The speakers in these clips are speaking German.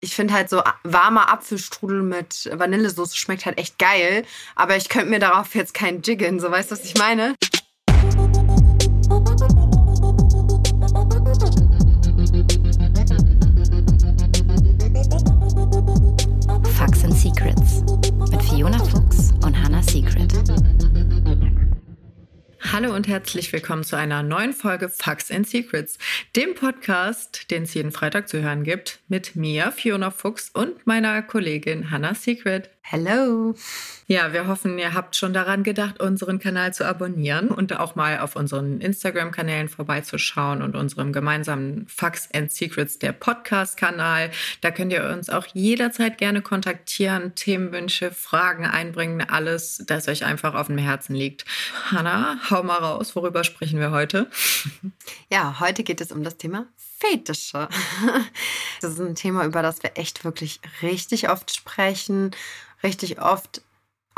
ich finde halt so warmer Apfelstrudel mit Vanillesoße schmeckt halt echt geil. Aber ich könnte mir darauf jetzt keinen jiggen. So weißt du, was ich meine? Facts and Secrets mit Fiona Fuchs und Hannah Secret. Hallo und herzlich willkommen zu einer neuen Folge Facts and Secrets, dem Podcast, den es jeden Freitag zu hören gibt, mit mir, Fiona Fuchs und meiner Kollegin Hannah Secret. Hello. Ja, wir hoffen, ihr habt schon daran gedacht, unseren Kanal zu abonnieren und auch mal auf unseren Instagram-Kanälen vorbeizuschauen und unserem gemeinsamen Facts and Secrets, der Podcast-Kanal. Da könnt ihr uns auch jederzeit gerne kontaktieren, Themenwünsche, Fragen einbringen, alles, das euch einfach auf dem Herzen liegt. Hanna, hau mal raus, worüber sprechen wir heute? Ja, heute geht es um das Thema Fetische. Das ist ein Thema, über das wir echt wirklich richtig oft sprechen richtig oft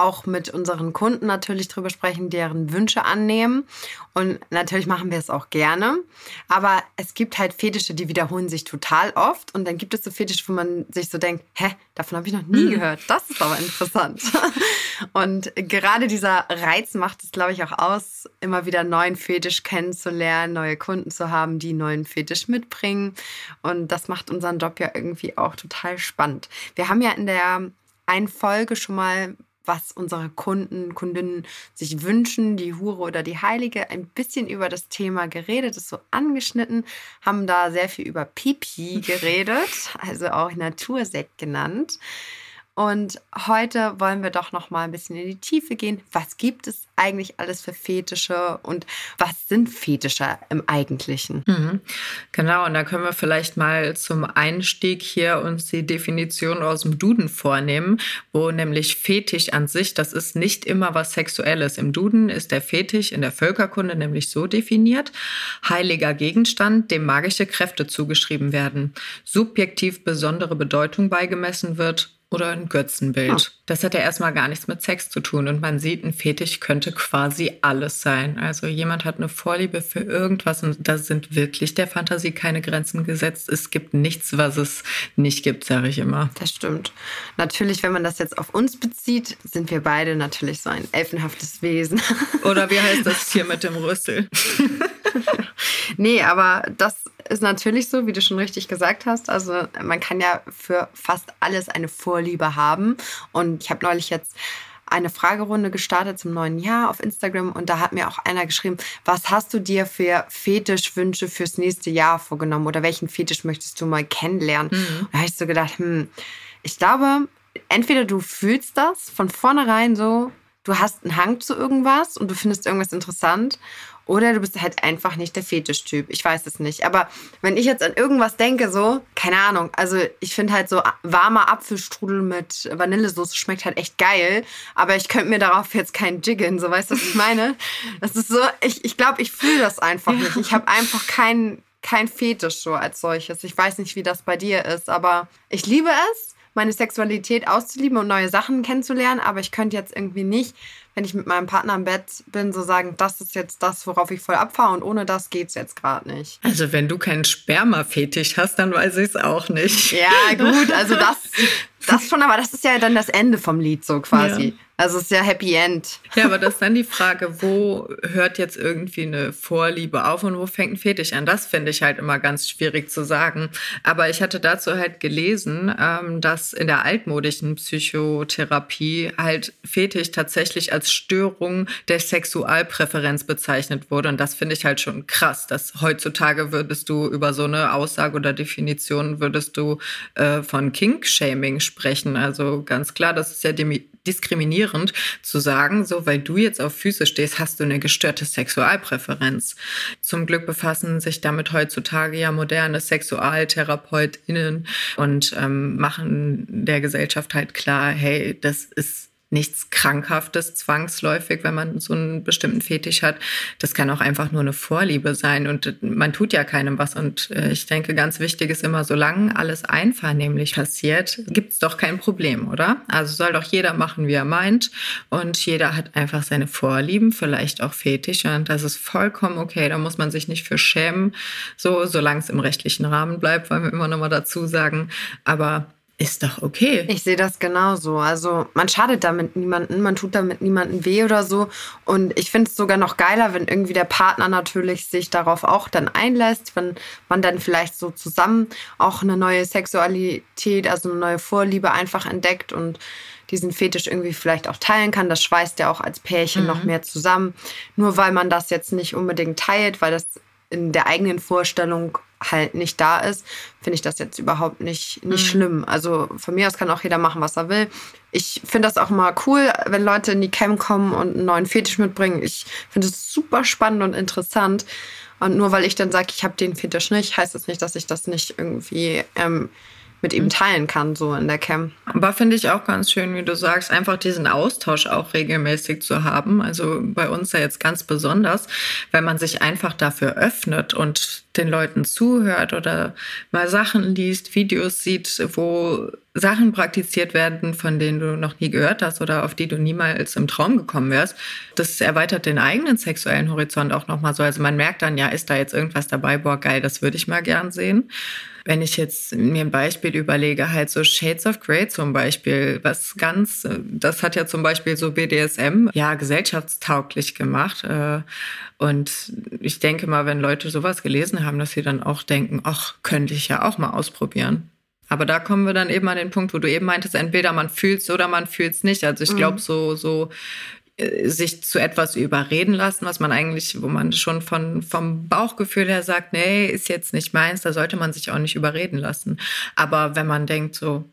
auch mit unseren Kunden natürlich drüber sprechen, deren Wünsche annehmen. Und natürlich machen wir es auch gerne. Aber es gibt halt Fetische, die wiederholen sich total oft. Und dann gibt es so Fetische, wo man sich so denkt, hä, davon habe ich noch nie mhm. gehört. Das ist aber interessant. Und gerade dieser Reiz macht es, glaube ich, auch aus, immer wieder neuen Fetisch kennenzulernen, neue Kunden zu haben, die neuen Fetisch mitbringen. Und das macht unseren Job ja irgendwie auch total spannend. Wir haben ja in der einen Folge schon mal, was unsere Kunden, Kundinnen sich wünschen, die Hure oder die Heilige, ein bisschen über das Thema geredet, ist so angeschnitten, haben da sehr viel über Pipi geredet, also auch Natursekt genannt. Und heute wollen wir doch noch mal ein bisschen in die Tiefe gehen. Was gibt es eigentlich alles für Fetische und was sind Fetische im Eigentlichen? Mhm. Genau, und da können wir vielleicht mal zum Einstieg hier uns die Definition aus dem Duden vornehmen, wo nämlich Fetisch an sich, das ist nicht immer was Sexuelles. Im Duden ist der Fetisch in der Völkerkunde nämlich so definiert: heiliger Gegenstand, dem magische Kräfte zugeschrieben werden, subjektiv besondere Bedeutung beigemessen wird oder ein Götzenbild. Ah. Das hat ja erstmal gar nichts mit Sex zu tun. Und man sieht, ein Fetisch könnte quasi alles sein. Also jemand hat eine Vorliebe für irgendwas und da sind wirklich der Fantasie keine Grenzen gesetzt. Es gibt nichts, was es nicht gibt, sage ich immer. Das stimmt. Natürlich, wenn man das jetzt auf uns bezieht, sind wir beide natürlich so ein elfenhaftes Wesen. Oder wie heißt das hier mit dem Rüssel? nee, aber das ist natürlich so, wie du schon richtig gesagt hast. Also man kann ja für fast alles eine Vorliebe haben. Und ich habe neulich jetzt eine Fragerunde gestartet zum neuen Jahr auf Instagram und da hat mir auch einer geschrieben, was hast du dir für Fetischwünsche fürs nächste Jahr vorgenommen oder welchen Fetisch möchtest du mal kennenlernen? Mhm. Und da habe ich so gedacht, hm, ich glaube, entweder du fühlst das von vornherein so, du hast einen Hang zu irgendwas und du findest irgendwas interessant oder du bist halt einfach nicht der Fetischtyp. Ich weiß es nicht. Aber wenn ich jetzt an irgendwas denke, so, keine Ahnung. Also ich finde halt so warmer Apfelstrudel mit Vanillesoße schmeckt halt echt geil. Aber ich könnte mir darauf jetzt keinen jiggen. So, weißt du, was ich meine? Das ist so, ich, ich glaube, ich fühle das einfach nicht. Ich habe einfach keinen kein Fetisch so als solches. Ich weiß nicht, wie das bei dir ist, aber ich liebe es, meine Sexualität auszulieben und neue Sachen kennenzulernen, aber ich könnte jetzt irgendwie nicht wenn ich mit meinem Partner im Bett bin, so sagen, das ist jetzt das, worauf ich voll abfahre und ohne das geht's jetzt gerade nicht. Also wenn du keinen Sperma-Fetisch hast, dann weiß ich es auch nicht. Ja, gut, also das, das schon, aber das ist ja dann das Ende vom Lied so quasi. Ja. Also es ist ja Happy End. Ja, aber das ist dann die Frage, wo hört jetzt irgendwie eine Vorliebe auf und wo fängt ein Fetisch an? Das finde ich halt immer ganz schwierig zu sagen. Aber ich hatte dazu halt gelesen, ähm, dass in der altmodischen Psychotherapie halt Fetisch tatsächlich als Störung der Sexualpräferenz bezeichnet wurde. Und das finde ich halt schon krass, dass heutzutage würdest du über so eine Aussage oder Definition würdest du äh, von Kink-Shaming sprechen. Also ganz klar, das ist ja diskriminierend zu sagen, so weil du jetzt auf Füße stehst, hast du eine gestörte Sexualpräferenz. Zum Glück befassen sich damit heutzutage ja moderne SexualtherapeutInnen und ähm, machen der Gesellschaft halt klar, hey, das ist nichts Krankhaftes zwangsläufig, wenn man so einen bestimmten Fetisch hat. Das kann auch einfach nur eine Vorliebe sein und man tut ja keinem was. Und äh, ich denke, ganz wichtig ist immer, solange alles einvernehmlich passiert, gibt es doch kein Problem, oder? Also soll doch jeder machen, wie er meint und jeder hat einfach seine Vorlieben, vielleicht auch Fetische und das ist vollkommen okay. Da muss man sich nicht für schämen, so solange es im rechtlichen Rahmen bleibt, wollen wir immer noch mal dazu sagen. Aber ist doch okay. Ich sehe das genauso. Also man schadet damit niemanden, man tut damit niemanden weh oder so. Und ich finde es sogar noch geiler, wenn irgendwie der Partner natürlich sich darauf auch dann einlässt, wenn man dann vielleicht so zusammen auch eine neue Sexualität, also eine neue Vorliebe einfach entdeckt und diesen Fetisch irgendwie vielleicht auch teilen kann. Das schweißt ja auch als Pärchen mhm. noch mehr zusammen. Nur weil man das jetzt nicht unbedingt teilt, weil das in der eigenen Vorstellung halt nicht da ist, finde ich das jetzt überhaupt nicht, nicht mhm. schlimm. Also von mir aus kann auch jeder machen, was er will. Ich finde das auch mal cool, wenn Leute in die Cam kommen und einen neuen Fetisch mitbringen. Ich finde es super spannend und interessant. Und nur weil ich dann sage, ich habe den Fetisch nicht, heißt das nicht, dass ich das nicht irgendwie ähm, mit ihm teilen kann, so in der Cam. Aber finde ich auch ganz schön, wie du sagst, einfach diesen Austausch auch regelmäßig zu haben. Also bei uns ja jetzt ganz besonders, weil man sich einfach dafür öffnet und den Leuten zuhört oder mal Sachen liest, Videos sieht, wo Sachen praktiziert werden, von denen du noch nie gehört hast oder auf die du niemals im Traum gekommen wärst. Das erweitert den eigenen sexuellen Horizont auch nochmal so. Also man merkt dann, ja, ist da jetzt irgendwas dabei? Boah, geil, das würde ich mal gern sehen. Wenn ich jetzt mir ein Beispiel überlege, halt so Shades of Grey zum Beispiel, was ganz, das hat ja zum Beispiel so BDSM, ja, gesellschaftstauglich gemacht. Äh, und ich denke mal, wenn Leute sowas gelesen haben, dass sie dann auch denken, ach, könnte ich ja auch mal ausprobieren. Aber da kommen wir dann eben an den Punkt, wo du eben meintest, entweder man fühlt's oder man fühlt's nicht. Also ich glaube, mhm. so, so äh, sich zu etwas überreden lassen, was man eigentlich, wo man schon von, vom Bauchgefühl her sagt, nee, ist jetzt nicht meins, da sollte man sich auch nicht überreden lassen. Aber wenn man denkt so,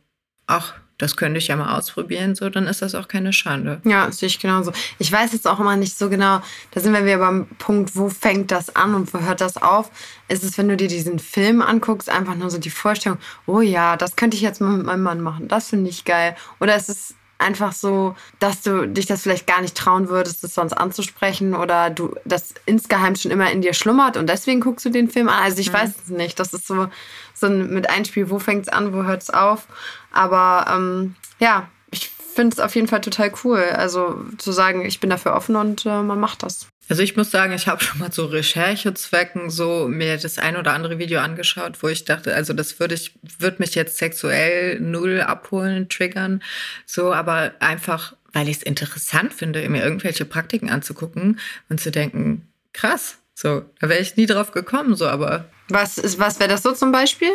ach, das könnte ich ja mal ausprobieren, so, dann ist das auch keine Schande. Ja, sehe ich genauso. Ich weiß jetzt auch immer nicht so genau, da sind wir beim Punkt, wo fängt das an und wo hört das auf? Ist es, wenn du dir diesen Film anguckst, einfach nur so die Vorstellung, oh ja, das könnte ich jetzt mal mit meinem Mann machen, das finde ich geil. Oder ist es einfach so, dass du dich das vielleicht gar nicht trauen würdest, das sonst anzusprechen oder du das insgeheim schon immer in dir schlummert und deswegen guckst du den Film an. Also ich mhm. weiß es nicht. Das ist so, so ein mit Einspiel, wo fängt es an, wo hört es auf. Aber ähm, ja, ich finde es auf jeden Fall total cool. Also zu sagen, ich bin dafür offen und äh, man macht das. Also ich muss sagen, ich habe schon mal so Recherchezwecken so mir das ein oder andere Video angeschaut, wo ich dachte, also das würde ich würde mich jetzt sexuell null abholen, triggern, so, aber einfach, weil ich es interessant finde, mir irgendwelche Praktiken anzugucken und zu denken, krass, so, da wäre ich nie drauf gekommen, so, aber was ist was wäre das so zum Beispiel?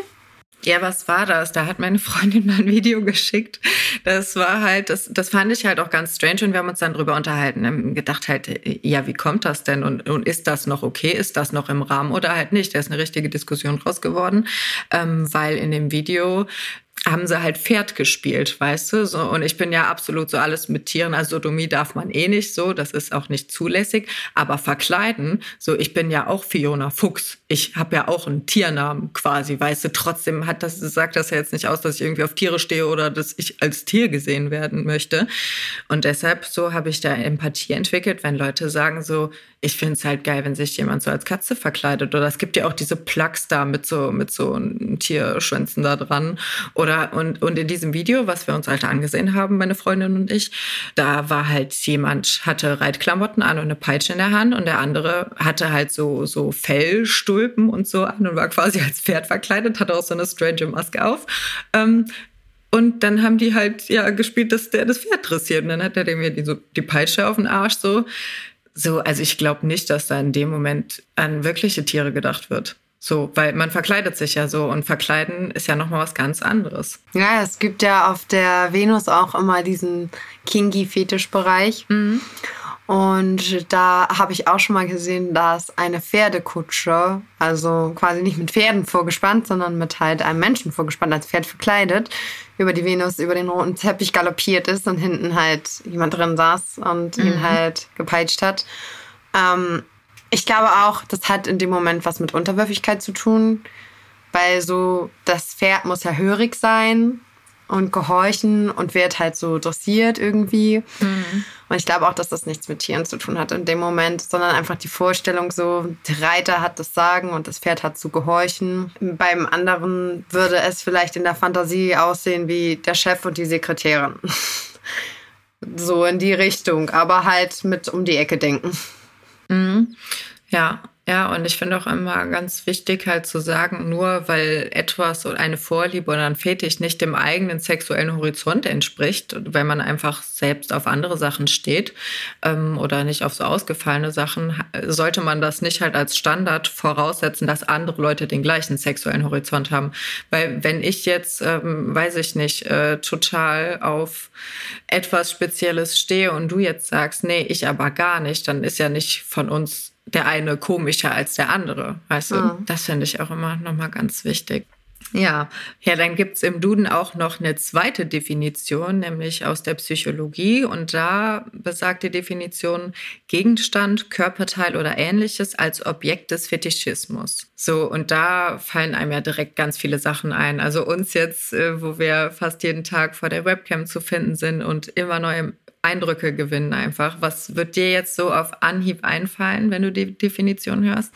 Ja, was war das? Da hat meine Freundin mal ein Video geschickt. Das war halt, das, das fand ich halt auch ganz strange und wir haben uns dann drüber unterhalten. Haben gedacht halt, ja, wie kommt das denn? Und, und ist das noch okay? Ist das noch im Rahmen oder halt nicht? Da ist eine richtige Diskussion draus geworden, ähm, weil in dem Video haben sie halt Pferd gespielt, weißt du? So, und ich bin ja absolut so alles mit Tieren. Also Sodomie darf man eh nicht so, das ist auch nicht zulässig. Aber verkleiden, so ich bin ja auch Fiona Fuchs. Ich habe ja auch einen Tiernamen quasi, weißt du. Trotzdem hat das sagt das ja jetzt nicht aus, dass ich irgendwie auf Tiere stehe oder dass ich als Tier gesehen werden möchte. Und deshalb so habe ich da Empathie entwickelt, wenn Leute sagen so, ich finde es halt geil, wenn sich jemand so als Katze verkleidet. Oder es gibt ja auch diese Plugs da mit so, mit so Tierschwänzen da dran. Oder, und, und in diesem Video, was wir uns halt angesehen haben, meine Freundin und ich, da war halt jemand, hatte Reitklamotten an und eine Peitsche in der Hand und der andere hatte halt so, so Fellstulpen und so an und war quasi als Pferd verkleidet, hatte auch so eine strange Maske auf. Ähm, und dann haben die halt ja gespielt, dass der das Pferd dressiert. Und dann hat er dem ja die, so, die Peitsche auf den Arsch so. So, also ich glaube nicht, dass da in dem Moment an wirkliche Tiere gedacht wird. So, weil man verkleidet sich ja so und verkleiden ist ja nochmal was ganz anderes. Ja, es gibt ja auf der Venus auch immer diesen Kingi-Fetischbereich. Mhm. Und da habe ich auch schon mal gesehen, dass eine Pferdekutsche, also quasi nicht mit Pferden vorgespannt, sondern mit halt einem Menschen vorgespannt, als Pferd verkleidet, über die Venus, über den roten Teppich galoppiert ist und hinten halt jemand drin saß und mhm. ihn halt gepeitscht hat. Ähm, ich glaube auch, das hat in dem Moment was mit Unterwürfigkeit zu tun, weil so das Pferd muss ja hörig sein und gehorchen und wird halt so dressiert irgendwie. Mhm. Und ich glaube auch, dass das nichts mit Tieren zu tun hat in dem Moment, sondern einfach die Vorstellung so, der Reiter hat das Sagen und das Pferd hat zu gehorchen. Beim anderen würde es vielleicht in der Fantasie aussehen wie der Chef und die Sekretärin. so in die Richtung, aber halt mit um die Ecke denken. Mhm. Ja, ja, und ich finde auch immer ganz wichtig halt zu sagen, nur weil etwas oder eine Vorliebe oder ein Fetisch nicht dem eigenen sexuellen Horizont entspricht, weil man einfach selbst auf andere Sachen steht ähm, oder nicht auf so ausgefallene Sachen, sollte man das nicht halt als Standard voraussetzen, dass andere Leute den gleichen sexuellen Horizont haben. Weil wenn ich jetzt, ähm, weiß ich nicht, äh, total auf etwas Spezielles stehe und du jetzt sagst, nee, ich aber gar nicht, dann ist ja nicht von uns der eine komischer als der andere. Weißt du, mhm. das finde ich auch immer nochmal ganz wichtig. Ja, ja, dann gibt's im Duden auch noch eine zweite Definition, nämlich aus der Psychologie. Und da besagt die Definition Gegenstand, Körperteil oder ähnliches als Objekt des Fetischismus. So, und da fallen einem ja direkt ganz viele Sachen ein. Also uns jetzt, äh, wo wir fast jeden Tag vor der Webcam zu finden sind und immer neue Eindrücke gewinnen einfach. Was wird dir jetzt so auf Anhieb einfallen, wenn du die Definition hörst?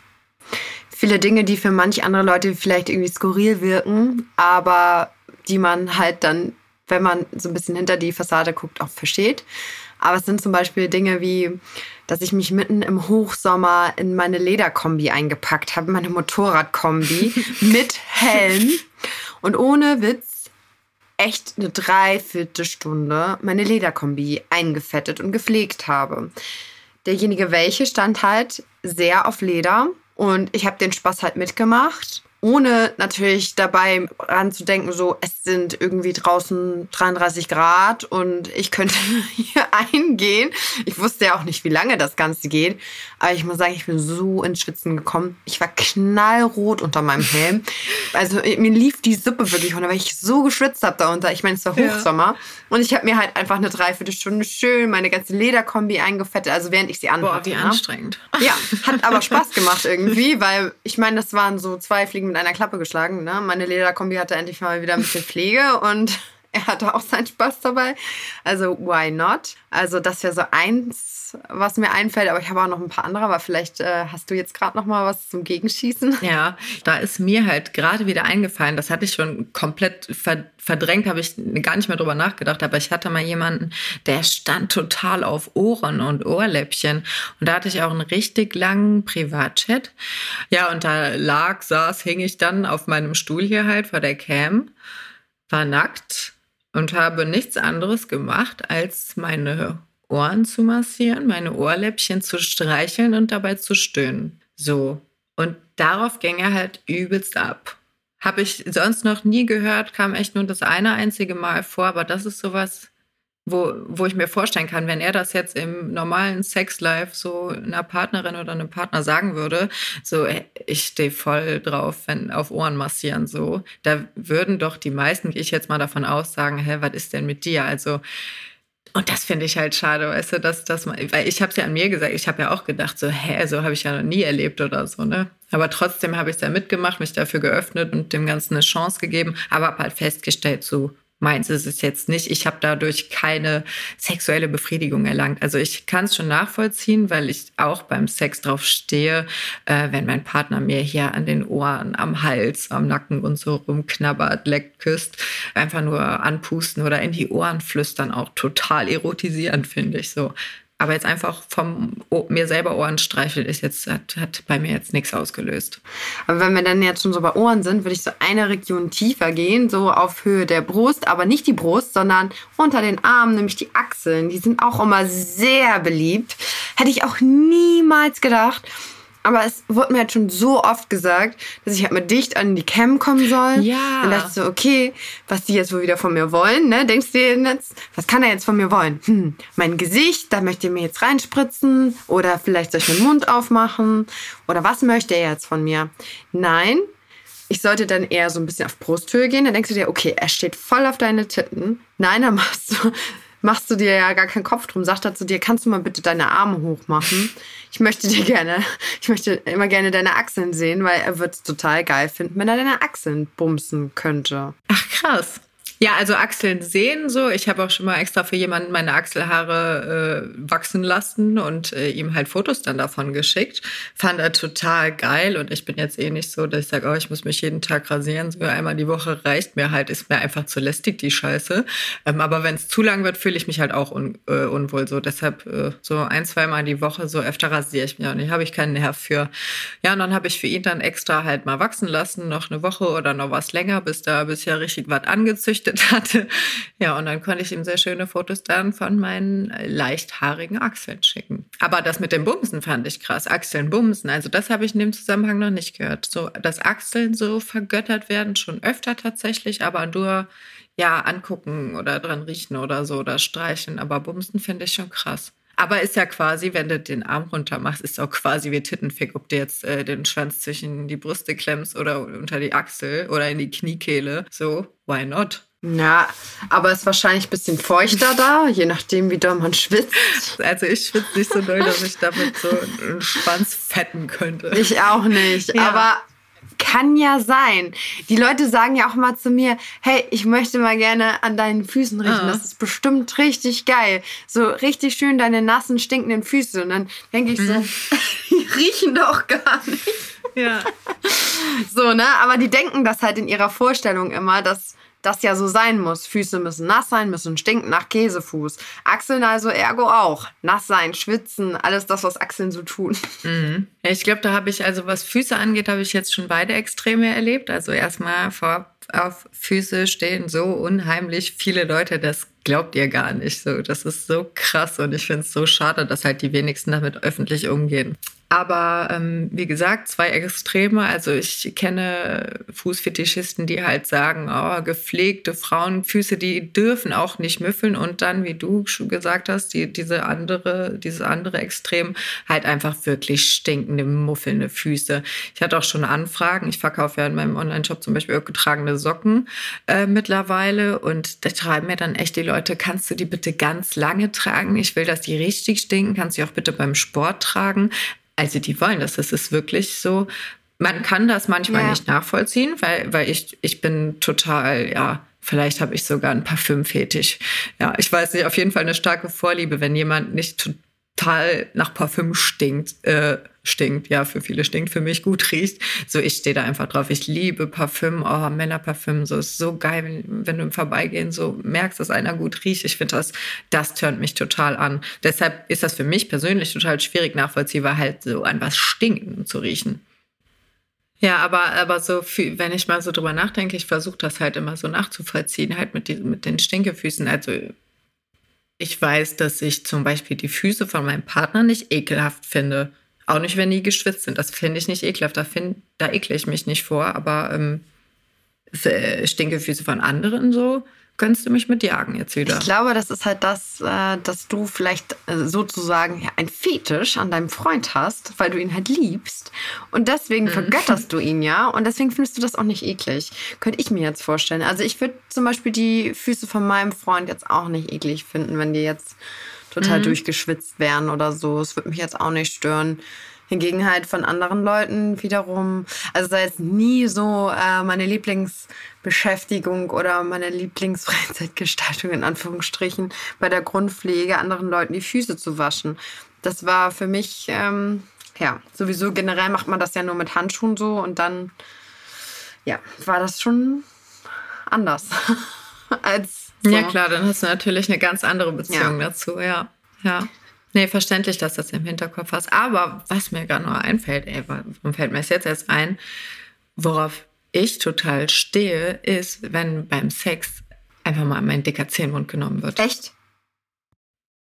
Viele Dinge, die für manche andere Leute vielleicht irgendwie skurril wirken, aber die man halt dann, wenn man so ein bisschen hinter die Fassade guckt, auch versteht. Aber es sind zum Beispiel Dinge wie, dass ich mich mitten im Hochsommer in meine Lederkombi eingepackt habe, meine Motorradkombi mit Helm und ohne Witz echt eine Dreiviertelstunde meine Lederkombi eingefettet und gepflegt habe. Derjenige welche stand halt sehr auf Leder und ich habe den Spaß halt mitgemacht ohne natürlich dabei ranzudenken, so es sind irgendwie draußen 33 Grad und ich könnte hier eingehen. Ich wusste ja auch nicht, wie lange das Ganze geht, aber ich muss sagen, ich bin so ins Schwitzen gekommen. Ich war knallrot unter meinem Helm. Also mir lief die Suppe wirklich runter, weil ich so geschwitzt habe darunter. Ich meine, es war Hochsommer ja. und ich habe mir halt einfach eine Dreiviertelstunde schön meine ganze Lederkombi eingefettet, also während ich sie anhatte. Boah, wie ne? anstrengend. Ja, hat aber Spaß gemacht irgendwie, weil ich meine, das waren so zwei Fliegen mit einer Klappe geschlagen. Ne? Meine Lederkombi hatte endlich mal wieder ein bisschen Pflege und er hatte auch seinen Spaß dabei. Also why not? Also das wäre so eins, was mir einfällt. Aber ich habe auch noch ein paar andere. Aber vielleicht äh, hast du jetzt gerade noch mal was zum Gegenschießen. Ja, da ist mir halt gerade wieder eingefallen. Das hatte ich schon komplett verdrängt, habe ich gar nicht mehr drüber nachgedacht. Aber ich hatte mal jemanden, der stand total auf Ohren und Ohrläppchen. Und da hatte ich auch einen richtig langen Privatchat. Ja, und da lag, saß, hing ich dann auf meinem Stuhl hier halt vor der Cam, war nackt und habe nichts anderes gemacht, als meine Ohren zu massieren, meine Ohrläppchen zu streicheln und dabei zu stöhnen. So. Und darauf ging er halt übelst ab. Habe ich sonst noch nie gehört, kam echt nur das eine einzige Mal vor, aber das ist sowas, wo, wo ich mir vorstellen kann, wenn er das jetzt im normalen Sexlife so einer Partnerin oder einem Partner sagen würde, so ich stehe voll drauf, wenn auf Ohren massieren so, da würden doch die meisten, ich jetzt mal davon aus, sagen, hä, was ist denn mit dir? Also und das finde ich halt schade, weißt du, dass das weil ich habe es ja an mir gesagt, ich habe ja auch gedacht, so hä, so habe ich ja noch nie erlebt oder so, ne? Aber trotzdem habe ich es ja mitgemacht, mich dafür geöffnet und dem Ganzen eine Chance gegeben, aber habe halt festgestellt, so meins ist es jetzt nicht. Ich habe dadurch keine sexuelle Befriedigung erlangt. Also ich kann es schon nachvollziehen, weil ich auch beim Sex drauf stehe, äh, wenn mein Partner mir hier an den Ohren, am Hals, am Nacken und so rumknabbert, leckt, küsst, einfach nur anpusten oder in die Ohren flüstern, auch total erotisierend, finde ich so. Aber jetzt einfach vom mir selber Ohren streicheln ist jetzt, hat, hat bei mir jetzt nichts ausgelöst. Aber wenn wir dann jetzt schon so bei Ohren sind, würde ich so eine Region tiefer gehen, so auf Höhe der Brust, aber nicht die Brust, sondern unter den Armen, nämlich die Achseln. Die sind auch immer sehr beliebt. Hätte ich auch niemals gedacht. Aber es wurde mir halt schon so oft gesagt, dass ich halt mal dicht an die Cam kommen soll. Ja. Und dachte so, okay, was die jetzt wohl wieder von mir wollen, ne? Denkst du dir jetzt, was kann er jetzt von mir wollen? Hm, mein Gesicht, da möchte er mir jetzt reinspritzen. Oder vielleicht soll ich meinen Mund aufmachen. Oder was möchte er jetzt von mir? Nein, ich sollte dann eher so ein bisschen auf Brusthöhe gehen. Dann denkst du dir, okay, er steht voll auf deine Titten. Nein, dann machst du machst du dir ja gar keinen Kopf drum. Sagt er zu dir, kannst du mal bitte deine Arme hochmachen? Ich möchte dir gerne, ich möchte immer gerne deine Achseln sehen, weil er wird es total geil finden, wenn er deine Achseln bumsen könnte. Ach krass. Ja, also Achseln sehen so. Ich habe auch schon mal extra für jemanden meine Achselhaare äh, wachsen lassen und äh, ihm halt Fotos dann davon geschickt. Fand er total geil und ich bin jetzt eh nicht so, dass ich sage, oh, ich muss mich jeden Tag rasieren. So einmal die Woche reicht mir halt, ist mir einfach zu lästig, die Scheiße. Ähm, aber wenn es zu lang wird, fühle ich mich halt auch un äh, unwohl so. Deshalb äh, so ein, zweimal die Woche so öfter rasiere ich mich auch nicht. Habe ich keinen Nerv für. Ja, und dann habe ich für ihn dann extra halt mal wachsen lassen, noch eine Woche oder noch was länger, bis da bisher richtig was angezüchtet gezüchtet hatte. Ja, und dann konnte ich ihm sehr schöne Fotos dann von meinen leichthaarigen Achseln schicken. Aber das mit dem Bumsen fand ich krass. Achseln bumsen. Also das habe ich in dem Zusammenhang noch nicht gehört. So, dass Achseln so vergöttert werden, schon öfter tatsächlich, aber nur ja angucken oder dran riechen oder so oder streichen. Aber bumsen finde ich schon krass. Aber ist ja quasi, wenn du den Arm runter machst, ist auch quasi wie Tittenfick, ob du jetzt äh, den Schwanz zwischen die Brüste klemmst oder unter die Achsel oder in die Kniekehle. So, why not? Ja, aber es ist wahrscheinlich ein bisschen feuchter da, je nachdem, wie doll man schwitzt. Also ich schwitze nicht so doll, dass ich damit so einen Schwanz fetten könnte. Ich auch nicht, ja. aber kann ja sein. Die Leute sagen ja auch mal zu mir, hey, ich möchte mal gerne an deinen Füßen riechen. Ah. Das ist bestimmt richtig geil. So richtig schön deine nassen, stinkenden Füße. Und dann denke ich so, mhm. die riechen doch gar nicht. Ja. So, ne? Aber die denken das halt in ihrer Vorstellung immer, dass das ja so sein muss. Füße müssen nass sein, müssen stinken nach Käsefuß. Achseln also ergo auch. Nass sein, schwitzen, alles das, was Achseln so tun. Mhm. Ich glaube, da habe ich, also was Füße angeht, habe ich jetzt schon beide Extreme erlebt. Also erstmal vor auf Füße stehen so unheimlich viele Leute, das glaubt ihr gar nicht so. Das ist so krass und ich finde es so schade, dass halt die wenigsten damit öffentlich umgehen. Aber ähm, wie gesagt, zwei Extreme. Also ich kenne Fußfetischisten, die halt sagen, oh, gepflegte Frauenfüße, die dürfen auch nicht müffeln. Und dann, wie du schon gesagt hast, die, diese andere, dieses andere Extrem, halt einfach wirklich stinkende, muffelnde Füße. Ich hatte auch schon Anfragen. Ich verkaufe ja in meinem Online-Shop zum Beispiel getragene Socken äh, mittlerweile. Und da schreiben mir dann echt die Leute, kannst du die bitte ganz lange tragen? Ich will, dass die richtig stinken. Kannst du die auch bitte beim Sport tragen? Also die wollen das. Das ist wirklich so. Man kann das manchmal ja. nicht nachvollziehen, weil, weil ich, ich bin total, ja, vielleicht habe ich sogar ein Parfümfetisch. Ja, ich weiß nicht, auf jeden Fall eine starke Vorliebe, wenn jemand nicht total nach Parfüm stinkt, äh, stinkt, ja, für viele stinkt, für mich gut riecht. So, ich stehe da einfach drauf. Ich liebe Parfüm, oh, Männerparfüm, so ist so geil, wenn, wenn du im Vorbeigehen so merkst, dass einer gut riecht. Ich finde das, das tönt mich total an. Deshalb ist das für mich persönlich total schwierig nachvollziehbar, halt so an was stinken zu riechen. Ja, aber, aber so, wenn ich mal so drüber nachdenke, ich versuche das halt immer so nachzuvollziehen, halt mit, die, mit den Stinkefüßen. Also ich weiß, dass ich zum Beispiel die Füße von meinem Partner nicht ekelhaft finde. Auch nicht, wenn die geschwitzt sind. Das finde ich nicht ekelhaft. Da, find, da ekle ich mich nicht vor. Aber ähm, Stinkefüße von anderen so, könntest du mich mit jagen jetzt wieder. Ich glaube, das ist halt das, äh, dass du vielleicht äh, sozusagen ein Fetisch an deinem Freund hast, weil du ihn halt liebst. Und deswegen mhm. vergötterst du ihn ja. Und deswegen findest du das auch nicht eklig. Könnte ich mir jetzt vorstellen. Also ich würde zum Beispiel die Füße von meinem Freund jetzt auch nicht eklig finden, wenn die jetzt total mhm. durchgeschwitzt wären oder so. Es würde mich jetzt auch nicht stören. Hingegen halt von anderen Leuten wiederum, also sei es nie so äh, meine Lieblingsbeschäftigung oder meine Lieblingsfreizeitgestaltung in Anführungsstrichen bei der Grundpflege anderen Leuten die Füße zu waschen. Das war für mich, ähm, ja, sowieso generell macht man das ja nur mit Handschuhen so und dann, ja, war das schon anders als. So. Ja, klar, dann hast du natürlich eine ganz andere Beziehung ja. dazu, ja. Ja. Nee, verständlich, dass du das im Hinterkopf hast. Aber was mir gerade nur einfällt, ey, warum fällt mir das jetzt erst ein, worauf ich total stehe, ist, wenn beim Sex einfach mal mein dicker Zehnmund genommen wird. Echt?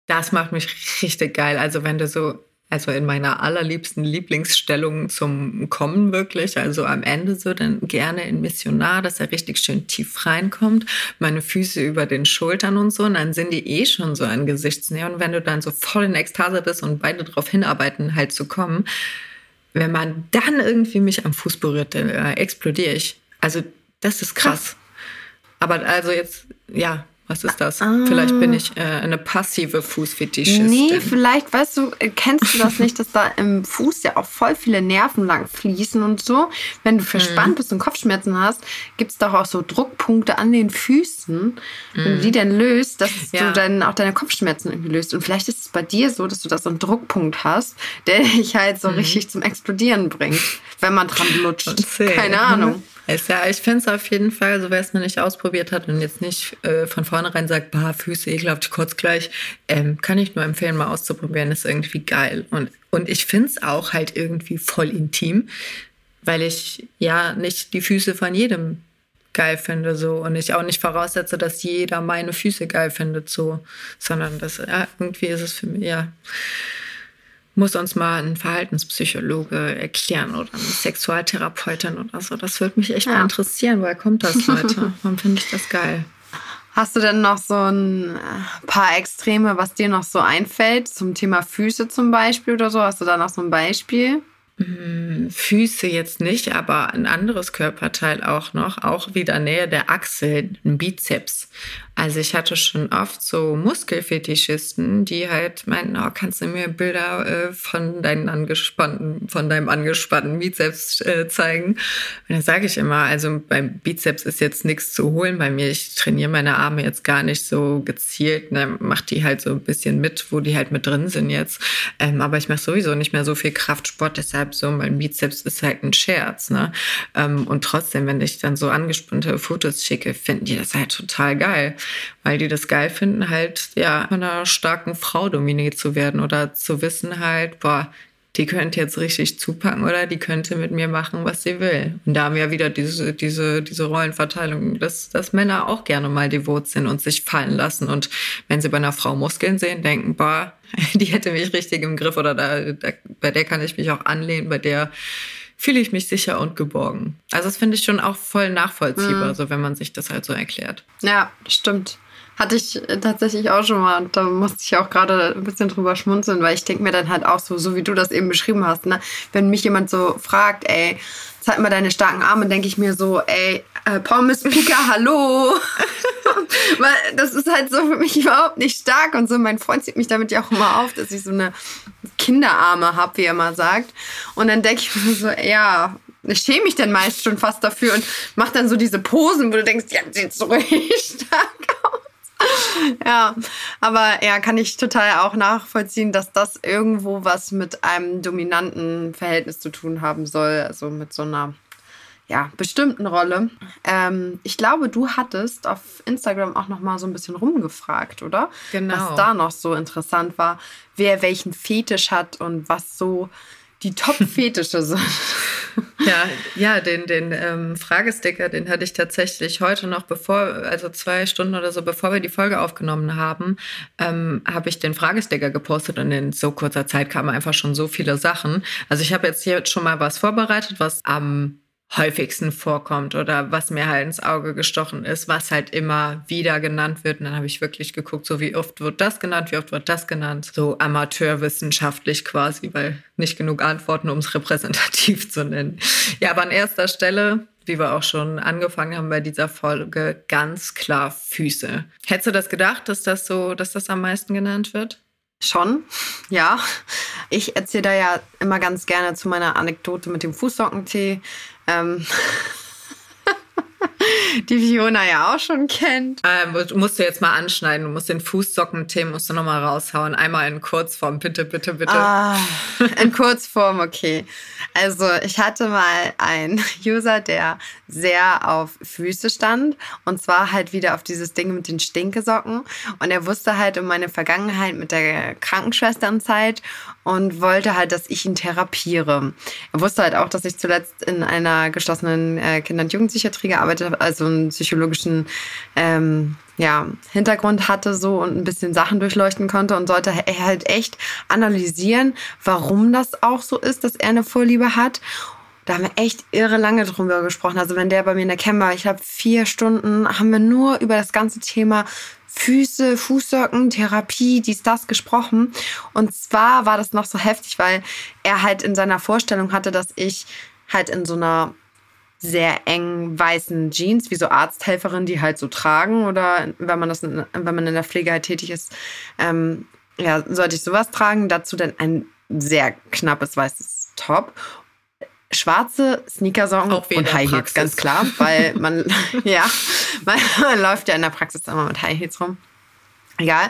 Das macht mich richtig geil. Also wenn du so also in meiner allerliebsten Lieblingsstellung zum Kommen wirklich, also am Ende so dann gerne in Missionar, dass er richtig schön tief reinkommt, meine Füße über den Schultern und so, und dann sind die eh schon so ein Gesichtsnähe. Und wenn du dann so voll in Ekstase bist und beide darauf hinarbeiten, halt zu kommen, wenn man dann irgendwie mich am Fuß berührt, dann äh, explodiere ich. Also das ist krass. Aber also jetzt, ja, Was ist das? Ah. Vielleicht bin ich äh, eine passive Fußfetischistin. Nee, vielleicht, weißt du, äh, kennst du das nicht, dass da im Fuß ja auch voll viele Nerven lang fließen und so. Wenn du verspannt mhm. bist und Kopfschmerzen hast, gibt es doch auch so Druckpunkte an den Füßen. Mhm. Wenn du die mhm. dann löst, dass ja. du dann auch deine Kopfschmerzen irgendwie löst. Und vielleicht ist es bei dir so, dass du da so einen Druckpunkt hast, der dich halt so mhm. richtig zum Explodieren bringt, wenn man dran lutscht. Keine Ahnung. Ist ja, ich finde es auf jeden Fall, so wer es noch nicht ausprobiert hat und jetzt nicht äh, von vornherein sagt, bah, Füße ekelhaft, kurz gleich, ähm, kann ich nur empfehlen, mal auszuprobieren. Ist irgendwie geil. Und, und ich finde es auch halt irgendwie voll intim, weil ich ja nicht die Füße von jedem geil finde so und ich auch nicht voraussetze, dass jeder meine Füße geil findet so, sondern das ja, irgendwie ist es für mich ja muss uns mal ein Verhaltenspsychologe erklären oder eine Sexualtherapeutin oder so. Das würde mich echt ja. mal interessieren. Woher kommt das, Leute? Warum finde ich das geil? Hast du denn noch so ein äh, paar Extreme, was dir noch so einfällt, zum Thema Füße zum Beispiel oder so? Hast du da noch so ein Beispiel? Hm, Füße jetzt nicht, aber ein anderes Körperteil auch noch, auch wieder Nähe der Achsel, ein Bizeps. Also ich hatte schon oft so Muskelfetischisten, die halt meinten, oh, kannst du mir Bilder äh, von deinen angespannten, von deinem angespannten Bizeps äh, zeigen? Und dann sage ich immer, also beim Bizeps ist jetzt nichts zu holen bei mir. Ich trainiere meine Arme jetzt gar nicht so gezielt, ne, mach die halt so ein bisschen mit, wo die halt mit drin sind jetzt. Ähm, aber ich mache sowieso nicht mehr so viel Kraftsport, deshalb so mein Bizeps ist halt ein Scherz. Ne? Ähm, und trotzdem, wenn ich dann so angespannte Fotos schicke, finden die das halt total geil weil die das geil finden, halt ja von einer starken Frau dominiert zu werden oder zu wissen halt, boah, die könnte jetzt richtig zupacken oder die könnte mit mir machen, was sie will. Und da haben wir wieder diese, diese, diese Rollenverteilung, dass, dass Männer auch gerne mal devot sind und sich fallen lassen. Und wenn sie bei einer Frau Muskeln sehen, denken, boah, die hätte mich richtig im Griff oder da, da, bei der kann ich mich auch anlehnen, bei der fühle ich mich sicher und geborgen. Also das finde ich schon auch voll nachvollziehbar, mhm. so wenn man sich das halt so erklärt. Ja, stimmt. Hatte ich tatsächlich auch schon mal. Und da musste ich auch gerade ein bisschen drüber schmunzeln, weil ich denke mir dann halt auch so, so wie du das eben beschrieben hast, ne? wenn mich jemand so fragt, ey, zeig mal deine starken Arme, denke ich mir so, ey, äh, Pommes Pika, hallo. Weil das ist halt so für mich überhaupt nicht stark und so. Mein Freund zieht mich damit ja auch immer auf, dass ich so eine Kinderarme habe, wie er immer sagt. Und dann denke ich mir so, ja, ich schäme mich dann meist schon fast dafür und mache dann so diese Posen, wo du denkst, ja, sieht so richtig stark aus. ja, aber ja, kann ich total auch nachvollziehen, dass das irgendwo was mit einem dominanten Verhältnis zu tun haben soll, also mit so einer ja, bestimmten Rolle. Ähm, ich glaube, du hattest auf Instagram auch noch mal so ein bisschen rumgefragt, oder? Genau. Was da noch so interessant war, wer welchen Fetisch hat und was so die Top-Fetische sind. Ja, ja, den, den ähm, Fragesticker, den hatte ich tatsächlich heute noch, bevor, also zwei Stunden oder so, bevor wir die Folge aufgenommen haben, ähm, habe ich den Fragesticker gepostet und in so kurzer Zeit kamen einfach schon so viele Sachen. Also ich habe jetzt hier schon mal was vorbereitet, was am häufigsten vorkommt oder was mir halt ins Auge gestochen ist, was halt immer wieder genannt wird. Und dann habe ich wirklich geguckt, so wie oft wird das genannt, wie oft wird das genannt. So amateurwissenschaftlich quasi, weil nicht genug Antworten, um es repräsentativ zu nennen. Ja, aber an erster Stelle, wie wir auch schon angefangen haben bei dieser Folge, ganz klar Füße. Hättest du das gedacht, dass das so, dass das am meisten genannt wird? Schon, ja. Ich erzähle da ja immer ganz gerne zu meiner Anekdote mit dem Fußsockentee. Ähm die Fiona ja auch schon kennt. Ähm, musst du jetzt mal anschneiden. Du musst den Fußsockentee musst du nochmal raushauen. Einmal in Kurzform, bitte, bitte, bitte. Ah, in Kurzform, okay. Also ich hatte mal einen User, der sehr auf Füße stand. Und zwar halt wieder auf dieses Ding mit den Stinkesocken. Und er wusste halt um meine Vergangenheit mit der Krankenschwesternzeit und wollte halt, dass ich ihn therapiere. Er wusste halt auch, dass ich zuletzt in einer geschlossenen äh, Kinder- und Jugendpsychiatrie gearbeitet habe, also einen psychologischen ähm, ja, Hintergrund hatte so und ein bisschen Sachen durchleuchten konnte und sollte halt echt analysieren, warum das auch so ist, dass er eine Vorliebe hat. Da haben wir echt irre lange drüber gesprochen. Also wenn der bei mir in der Cam war, ich habe vier Stunden, haben wir nur über das ganze Thema Füße, Fußsocken, Therapie, dies, das gesprochen. Und zwar war das noch so heftig, weil er halt in seiner Vorstellung hatte, dass ich halt in so einer sehr engen weißen Jeans, wie so Arzthelferinnen, die halt so tragen. Oder wenn man das, wenn man in der Pflege halt tätig ist, ähm, ja, sollte ich sowas tragen. Dazu dann ein sehr knappes weißes Top schwarze Sneakersocken und High Heels, ganz klar, weil man, ja, man, man, läuft ja in der Praxis immer mit High Heels rum. Egal.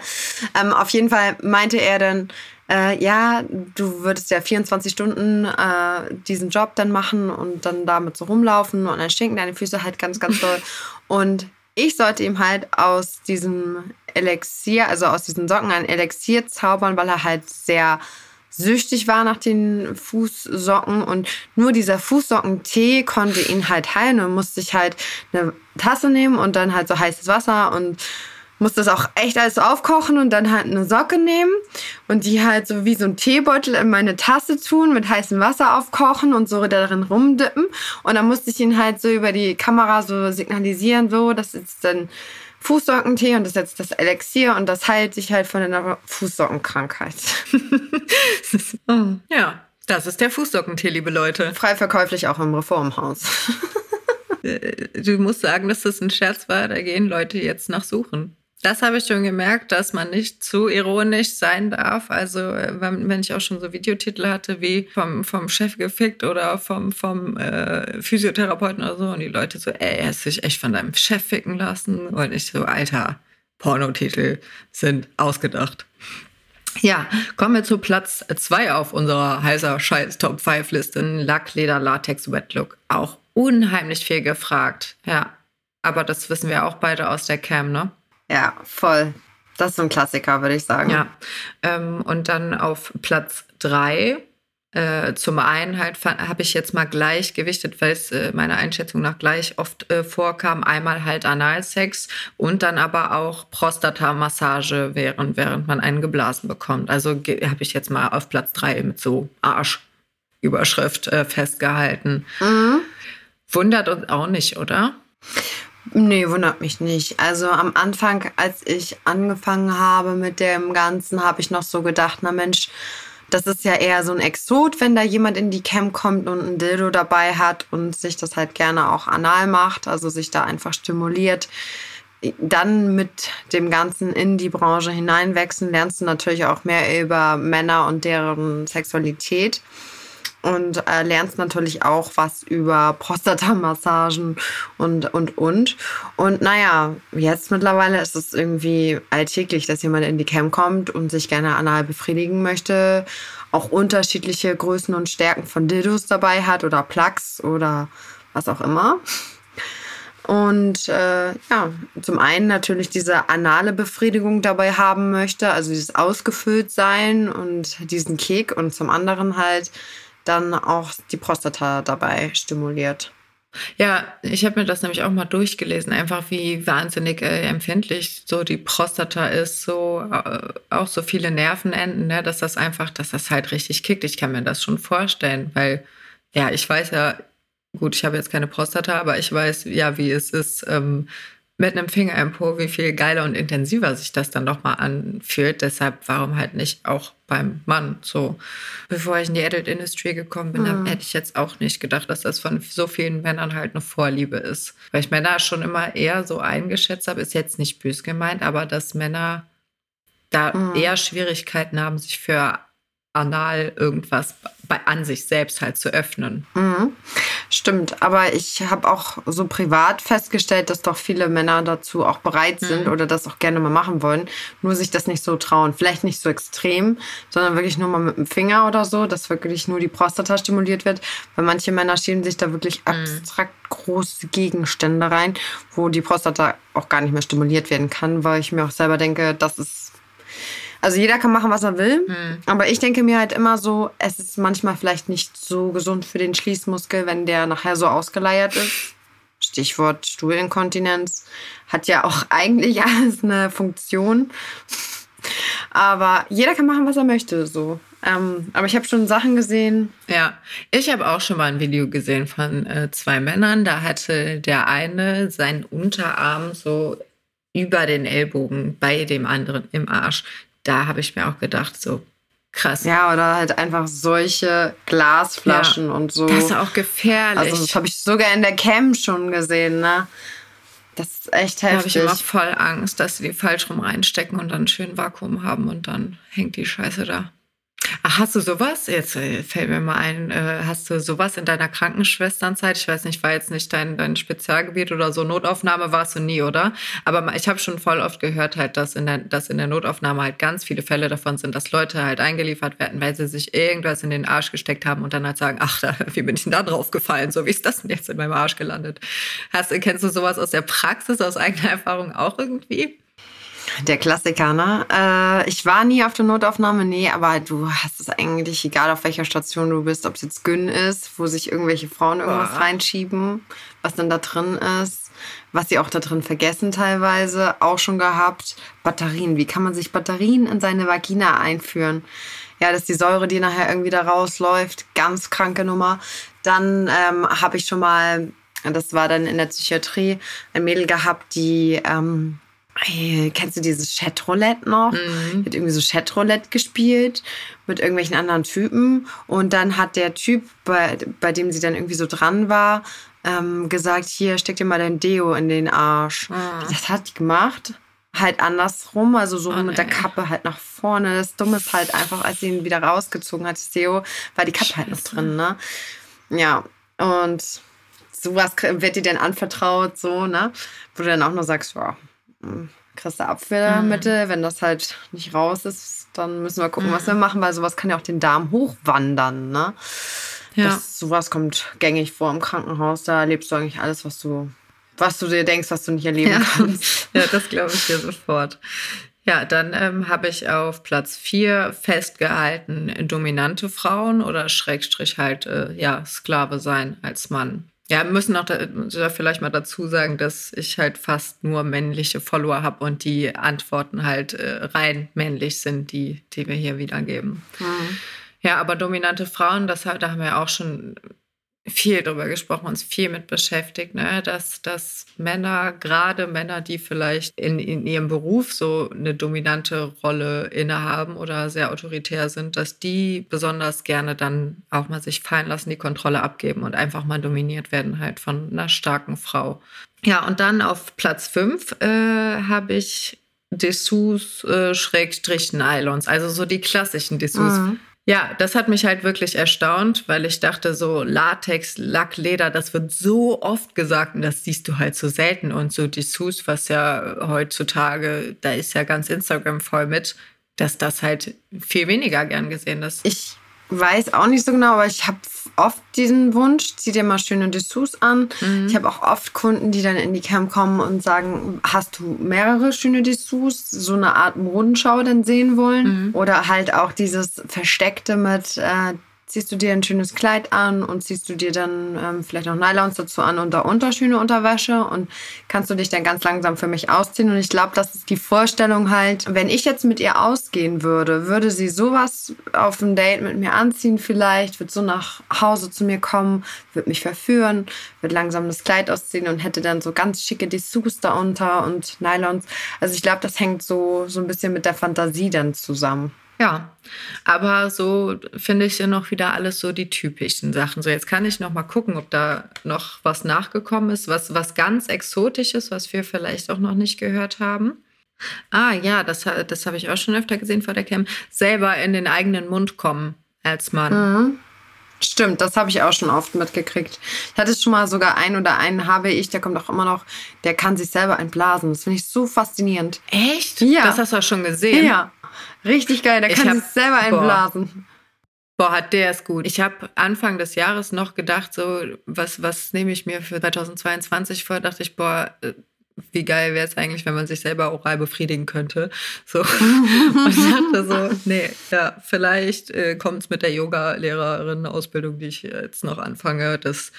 Ähm, auf jeden Fall meinte er dann, äh, ja, du würdest ja 24 Stunden äh, diesen Job dann machen und dann damit so rumlaufen und dann stinken deine Füße halt ganz, ganz doll. Und ich sollte ihm halt aus diesem Elixier, also aus diesen Socken ein Elixier zaubern, weil er halt sehr süchtig war nach den Fußsocken und nur dieser Fußsocken-Tee konnte ihn halt heilen und musste ich halt eine Tasse nehmen und dann halt so heißes Wasser und musste das auch echt alles aufkochen und dann halt eine Socke nehmen und die halt so wie so ein Teebeutel in meine Tasse tun, mit heißem Wasser aufkochen und so darin rumdippen. Und dann musste ich ihn halt so über die Kamera so signalisieren, so, das ist dann Fußsockentee und das ist jetzt das Elixier und das heilt sich halt von einer Fußsockenkrankheit. ja, das ist der Fußsockentee, liebe Leute. Frei verkäuflich auch im Reformhaus. Äh, du musst sagen, dass das ein Scherz war, da gehen Leute jetzt nach suchen. Das habe ich schon gemerkt, dass man nicht zu ironisch sein darf. Also äh, wenn, wenn ich auch schon so Videotitel hatte wie vom, vom Chef gefickt oder vom, vom äh, Physiotherapeuten oder so und die Leute so, ey, er hast dich echt von deinem Chef ficken lassen und ich so, Alter, Pornotitel sind ausgedacht. Ja, kommen wir zu Platz zwei auf unserer heißer Scheiß Top 5 Liste. Lack, Leder, Latex, Wet Look. Auch unheimlich viel gefragt. Ja, aber das wissen wir auch beide aus der Cam, ne? Ja, voll. Das ist so ein Klassiker, würde ich sagen. Ja. Ähm, und dann auf Platz drei. Äh, zum einen halt habe ich jetzt mal gleich gewichtet, weil es äh, meiner Einschätzung nach gleich oft äh, vorkam. Einmal halt Analsex und dann aber auch Prostatamassage, während, während man einen geblasen bekommt. Also habe ich jetzt mal auf Platz drei mit so Arschüberschrift äh, festgehalten. Mhm. Wundert uns auch nicht, oder? Nee, wundert mich nicht. Also am Anfang, als ich angefangen habe mit dem Ganzen, habe ich noch so gedacht, na Mensch, das ist ja eher so ein Exot, wenn da jemand in die Camp kommt und ein Dildo dabei hat und sich das halt gerne auch anal macht, also sich da einfach stimuliert. Dann mit dem Ganzen in die Branche hineinwechseln, lernst du natürlich auch mehr über Männer und deren Sexualität und äh, lernst natürlich auch was über Prostatamassagen und, und, und. Und naja, jetzt mittlerweile ist es irgendwie alltäglich, dass jemand in die Cam kommt und sich gerne anal befriedigen möchte, auch unterschiedliche Größen und Stärken von Dildos dabei hat oder Plugs oder was auch immer. Und äh, ja, zum einen natürlich diese anale Befriedigung dabei haben möchte, also dieses ausgefüllt sein und diesen Kick und zum anderen halt dann auch die Prostata dabei stimuliert. Ja, ich habe mir das nämlich auch mal durchgelesen, einfach wie wahnsinnig äh, empfindlich so die Prostata ist, so äh, auch so viele Nervenenden, ne, dass das einfach, dass das halt richtig kickt. Ich kann mir das schon vorstellen, weil ja, ich weiß ja, gut, ich habe jetzt keine Prostata, aber ich weiß ja, wie es ist, ähm, mit einem Finger im Po, wie viel geiler und intensiver sich das dann nochmal anfühlt. Deshalb, warum halt nicht auch beim Mann so? Bevor ich in die Adult Industry gekommen bin, mhm. hätte ich jetzt auch nicht gedacht, dass das von so vielen Männern halt eine Vorliebe ist. Weil ich Männer schon immer eher so eingeschätzt habe, ist jetzt nicht bös gemeint, aber dass Männer da mhm. eher Schwierigkeiten haben, sich für anal irgendwas bei, an sich selbst halt zu öffnen. Mhm. Stimmt, aber ich habe auch so privat festgestellt, dass doch viele Männer dazu auch bereit sind mhm. oder das auch gerne mal machen wollen, nur sich das nicht so trauen. Vielleicht nicht so extrem, sondern wirklich nur mal mit dem Finger oder so, dass wirklich nur die Prostata stimuliert wird, weil manche Männer schieben sich da wirklich mhm. abstrakt große Gegenstände rein, wo die Prostata auch gar nicht mehr stimuliert werden kann, weil ich mir auch selber denke, das ist also jeder kann machen, was er will. Hm. Aber ich denke mir halt immer so, es ist manchmal vielleicht nicht so gesund für den Schließmuskel, wenn der nachher so ausgeleiert ist. Stichwort Stuhlinkontinenz. Hat ja auch eigentlich alles eine Funktion. Aber jeder kann machen, was er möchte, so. Ähm, aber ich habe schon Sachen gesehen. Ja, ich habe auch schon mal ein Video gesehen von äh, zwei Männern. Da hatte der eine seinen Unterarm so über den Ellbogen bei dem anderen im Arsch da habe ich mir auch gedacht, so, Krass. Ja, oder halt einfach solche Glasflaschen Ja. und so. Das ist auch gefährlich. Also das habe ich sogar in der Cam schon gesehen, ne? Das ist echt da habe ich heftig. immer voll Angst, dass sie die falsch rum reinstecken und dann schön Vakuum haben und dann hängt die Scheiße da. Ach, hast du sowas? Jetzt äh, fällt mir mal ein, äh, hast du sowas in deiner Krankenschwesternzeit? Ich weiß nicht, war jetzt nicht dein, dein Spezialgebiet oder so. Notaufnahme warst du nie, oder? Aber ich habe schon voll oft gehört, halt, dass in, der, dass in der Notaufnahme halt ganz viele Fälle davon sind, dass Leute halt eingeliefert werden, weil sie sich irgendwas in den Arsch gesteckt haben und dann halt sagen, ach, wie bin ich denn da drauf gefallen? So, wie ist das denn jetzt in meinem Arsch gelandet? Hast, kennst du sowas aus der Praxis, aus eigener Erfahrung auch irgendwie? Der Klassiker, ne? Äh, ich war nie auf der Notaufnahme, nee, aber du hast es eigentlich, egal auf welcher Station du bist, ob es jetzt Gyn ist, wo sich irgendwelche Frauen irgendwas Boah. reinschieben, was dann da drin ist, was sie auch da drin vergessen teilweise, auch schon gehabt. Batterien, wie kann man sich Batterien in seine Vagina einführen? Ja, dass die Säure, die nachher irgendwie da rausläuft, ganz kranke Nummer. Dann ähm, habe ich schon mal, das war dann in der Psychiatrie, ein Mädel gehabt, die... Ähm, Ey, kennst du dieses Chatroulette noch? Mhm. Hat irgendwie so Chatroulette gespielt mit irgendwelchen anderen Typen. Und dann hat der Typ, bei, bei dem sie dann irgendwie so dran war, ähm, gesagt, hier, steck dir mal dein Deo in den Arsch. Ah. Das hat die gemacht. Halt andersrum, also so Oh, mit der. Kappe halt nach vorne. Das Dumme ist halt einfach, als sie ihn wieder rausgezogen hat, das Deo, war die Kappe halt noch Scheiße. drin, ne? Ja, und sowas wird dir dann anvertraut, so, ne? Wo du dann auch nur sagst, ja, hm, kriegst du Abwehrmittel, wenn das halt nicht raus ist, dann müssen wir gucken, was wir machen, weil sowas kann ja auch den Darm hochwandern, ne? Ja. Das, sowas kommt gängig vor im Krankenhaus, da erlebst du eigentlich alles, was du, was du dir denkst, was du nicht erleben Ja. kannst. Ja, das glaube ich dir sofort. Ja, dann ähm, habe ich auf Platz 4 festgehalten, dominante Frauen oder Schrägstrich halt, äh, ja, Sklave sein als Mann. Ja, wir müssen auch da, vielleicht mal dazu sagen, dass ich halt fast nur männliche Follower habe und die Antworten halt äh, rein männlich sind, die, die wir hier wiedergeben. Ja, aber dominante Frauen, das, da haben wir auch schon viel drüber gesprochen, uns viel mit beschäftigt, ne? dass, dass Männer, gerade Männer, die vielleicht in, in ihrem Beruf so eine dominante Rolle innehaben oder sehr autoritär sind, dass die besonders gerne dann auch mal sich fallen lassen, die Kontrolle abgeben und einfach mal dominiert werden halt von einer starken Frau. Ja, und dann auf Platz 5 äh, habe ich Dessous äh, also so die klassischen Dessous. Mhm. Ja, das hat mich halt wirklich erstaunt, weil ich dachte, so Latex, Lack, Leder, das wird so oft gesagt und das siehst du halt so selten. Und so Dessous, was ja heutzutage, da ist ja ganz Instagram voll mit, dass das halt viel weniger gern gesehen ist. Ich weiß auch nicht so genau, aber ich habe oft diesen Wunsch, zieh dir mal schöne Dessous an. Mhm. Ich habe auch oft Kunden, die dann in die Cam kommen und sagen, hast du mehrere schöne Dessous, so eine Art Modenschau dann sehen wollen? Mhm. Oder halt auch dieses Versteckte mit, äh, ziehst du dir ein schönes Kleid an und ziehst du dir dann ähm, vielleicht noch Nylons dazu an und darunter schöne Unterwäsche und kannst du dich dann ganz langsam für mich ausziehen. Und ich glaube, das ist die Vorstellung halt, wenn ich jetzt mit ihr ausgehen würde, würde sie sowas auf dem Date mit mir anziehen vielleicht, wird so nach Hause zu mir kommen, wird mich verführen, wird langsam das Kleid ausziehen und hätte dann so ganz schicke Dessous da unter und Nylons. Also ich glaube, das hängt so, so ein bisschen mit der Fantasie dann zusammen. Ja, aber so finde ich ja noch wieder alles so die typischen Sachen. So, jetzt kann ich noch mal gucken, ob da noch was nachgekommen ist, was, was ganz Exotisches, was wir vielleicht auch noch nicht gehört haben. Ah ja, das, das habe ich auch schon öfter gesehen vor der Cam. Selber in den eigenen Mund kommen als Mann. Mhm. Stimmt, das habe ich auch schon oft mitgekriegt. Ich hatte schon mal sogar einen oder einen habe ich, der kommt auch immer noch, der kann sich selber entblasen. Das finde ich so faszinierend. Echt? Ja. Das hast du auch schon gesehen. Ja, richtig geil. Ich kann hab- sich selber boah. entblasen. Boah, hat der ist gut. Ich habe Anfang des Jahres noch gedacht, so, was, was nehme ich mir für 2022 vor? Dachte ich, boah, äh, wie geil wäre es eigentlich, wenn man sich selber oral befriedigen könnte. So. Und dachte so, nee, ja, vielleicht äh, kommt es mit der Yoga-Lehrerin-Ausbildung, die ich jetzt noch anfange, dass,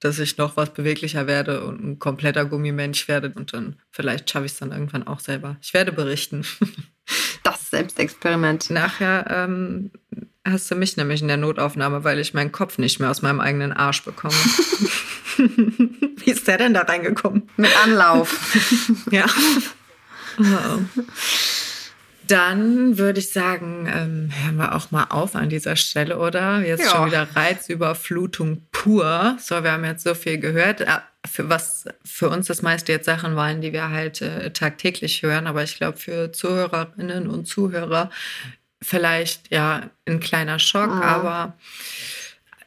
dass ich noch was beweglicher werde und ein kompletter Gummimensch werde. Und dann vielleicht schaffe ich es dann irgendwann auch selber. Ich werde berichten. Das Selbstexperiment. Nachher ähm, hast du mich nämlich in der Notaufnahme, weil ich meinen Kopf nicht mehr aus meinem eigenen Arsch bekomme. Wie ist der denn da reingekommen? Mit Anlauf. Ja. Dann würde ich sagen, ähm, hören wir auch mal auf an dieser Stelle, oder? Jetzt ja. schon wieder Reizüberflutung pur. So, wir haben jetzt so viel gehört. Für was für uns das meiste jetzt Sachen waren, die wir halt äh, tagtäglich hören. Aber ich glaube, für Zuhörerinnen und Zuhörer vielleicht ja ein kleiner Schock, mhm. aber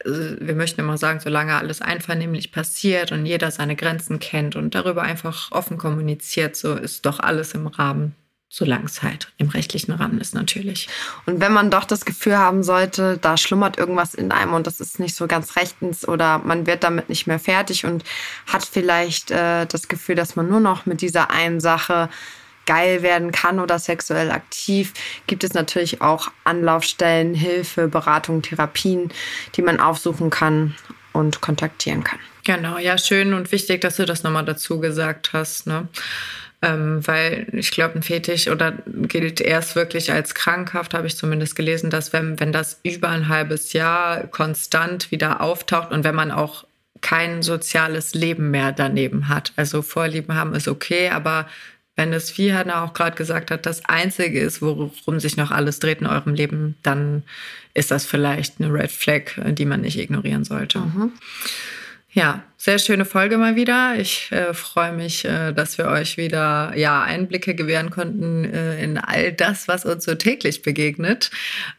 äh, wir möchten immer sagen, solange alles einvernehmlich passiert und jeder seine Grenzen kennt und darüber einfach offen kommuniziert, so ist doch alles im Rahmen solange es halt im rechtlichen Rahmen ist natürlich. Und wenn man doch das Gefühl haben sollte, da schlummert irgendwas in einem und das ist nicht so ganz rechtens oder man wird damit nicht mehr fertig und hat vielleicht äh, das Gefühl, dass man nur noch mit dieser einen Sache geil werden kann oder sexuell aktiv, gibt es natürlich auch Anlaufstellen, Hilfe, Beratung, Therapien, die man aufsuchen kann und kontaktieren kann. Genau, ja, schön und wichtig, dass du das nochmal dazu gesagt hast. Ne? Ähm, weil ich glaube, ein Fetisch oder gilt erst wirklich als krankhaft, habe ich zumindest gelesen, dass wenn, wenn das über ein halbes Jahr konstant wieder auftaucht und wenn man auch kein soziales Leben mehr daneben hat. Also Vorlieben haben ist okay, aber wenn es, wie Hanna auch gerade gesagt hat, das Einzige ist, worum sich noch alles dreht in eurem Leben, dann ist das vielleicht eine Red Flag, die man nicht ignorieren sollte. Mhm. Ja, sehr schöne Folge mal wieder. Ich äh, freue mich, äh, dass wir euch wieder ja, Einblicke gewähren konnten äh, in all das, was uns so täglich begegnet.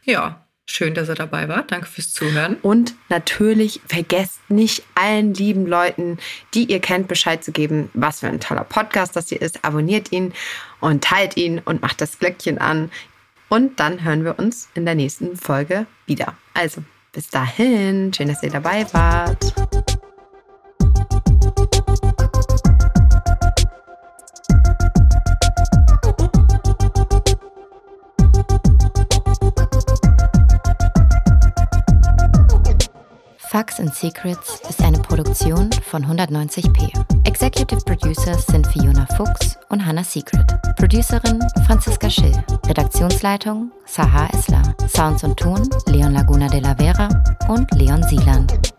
Ja, Schön, dass ihr dabei wart. Danke fürs Zuhören. Und natürlich vergesst nicht allen lieben Leuten, die ihr kennt, Bescheid zu geben, was für ein toller Podcast das hier ist. Abonniert ihn und teilt ihn und macht das Glöckchen an. Und dann hören wir uns in der nächsten Folge wieder. Also, bis dahin. Schön, dass ihr dabei wart. Facts and Secrets ist eine Produktion von 190p. Executive Producers sind Fiona Fuchs und Hannah Secret. Producerin Franziska Schill. Redaktionsleitung Sahar Esler. Sounds und Ton Leon Laguna de la Vera und Leon Sieland.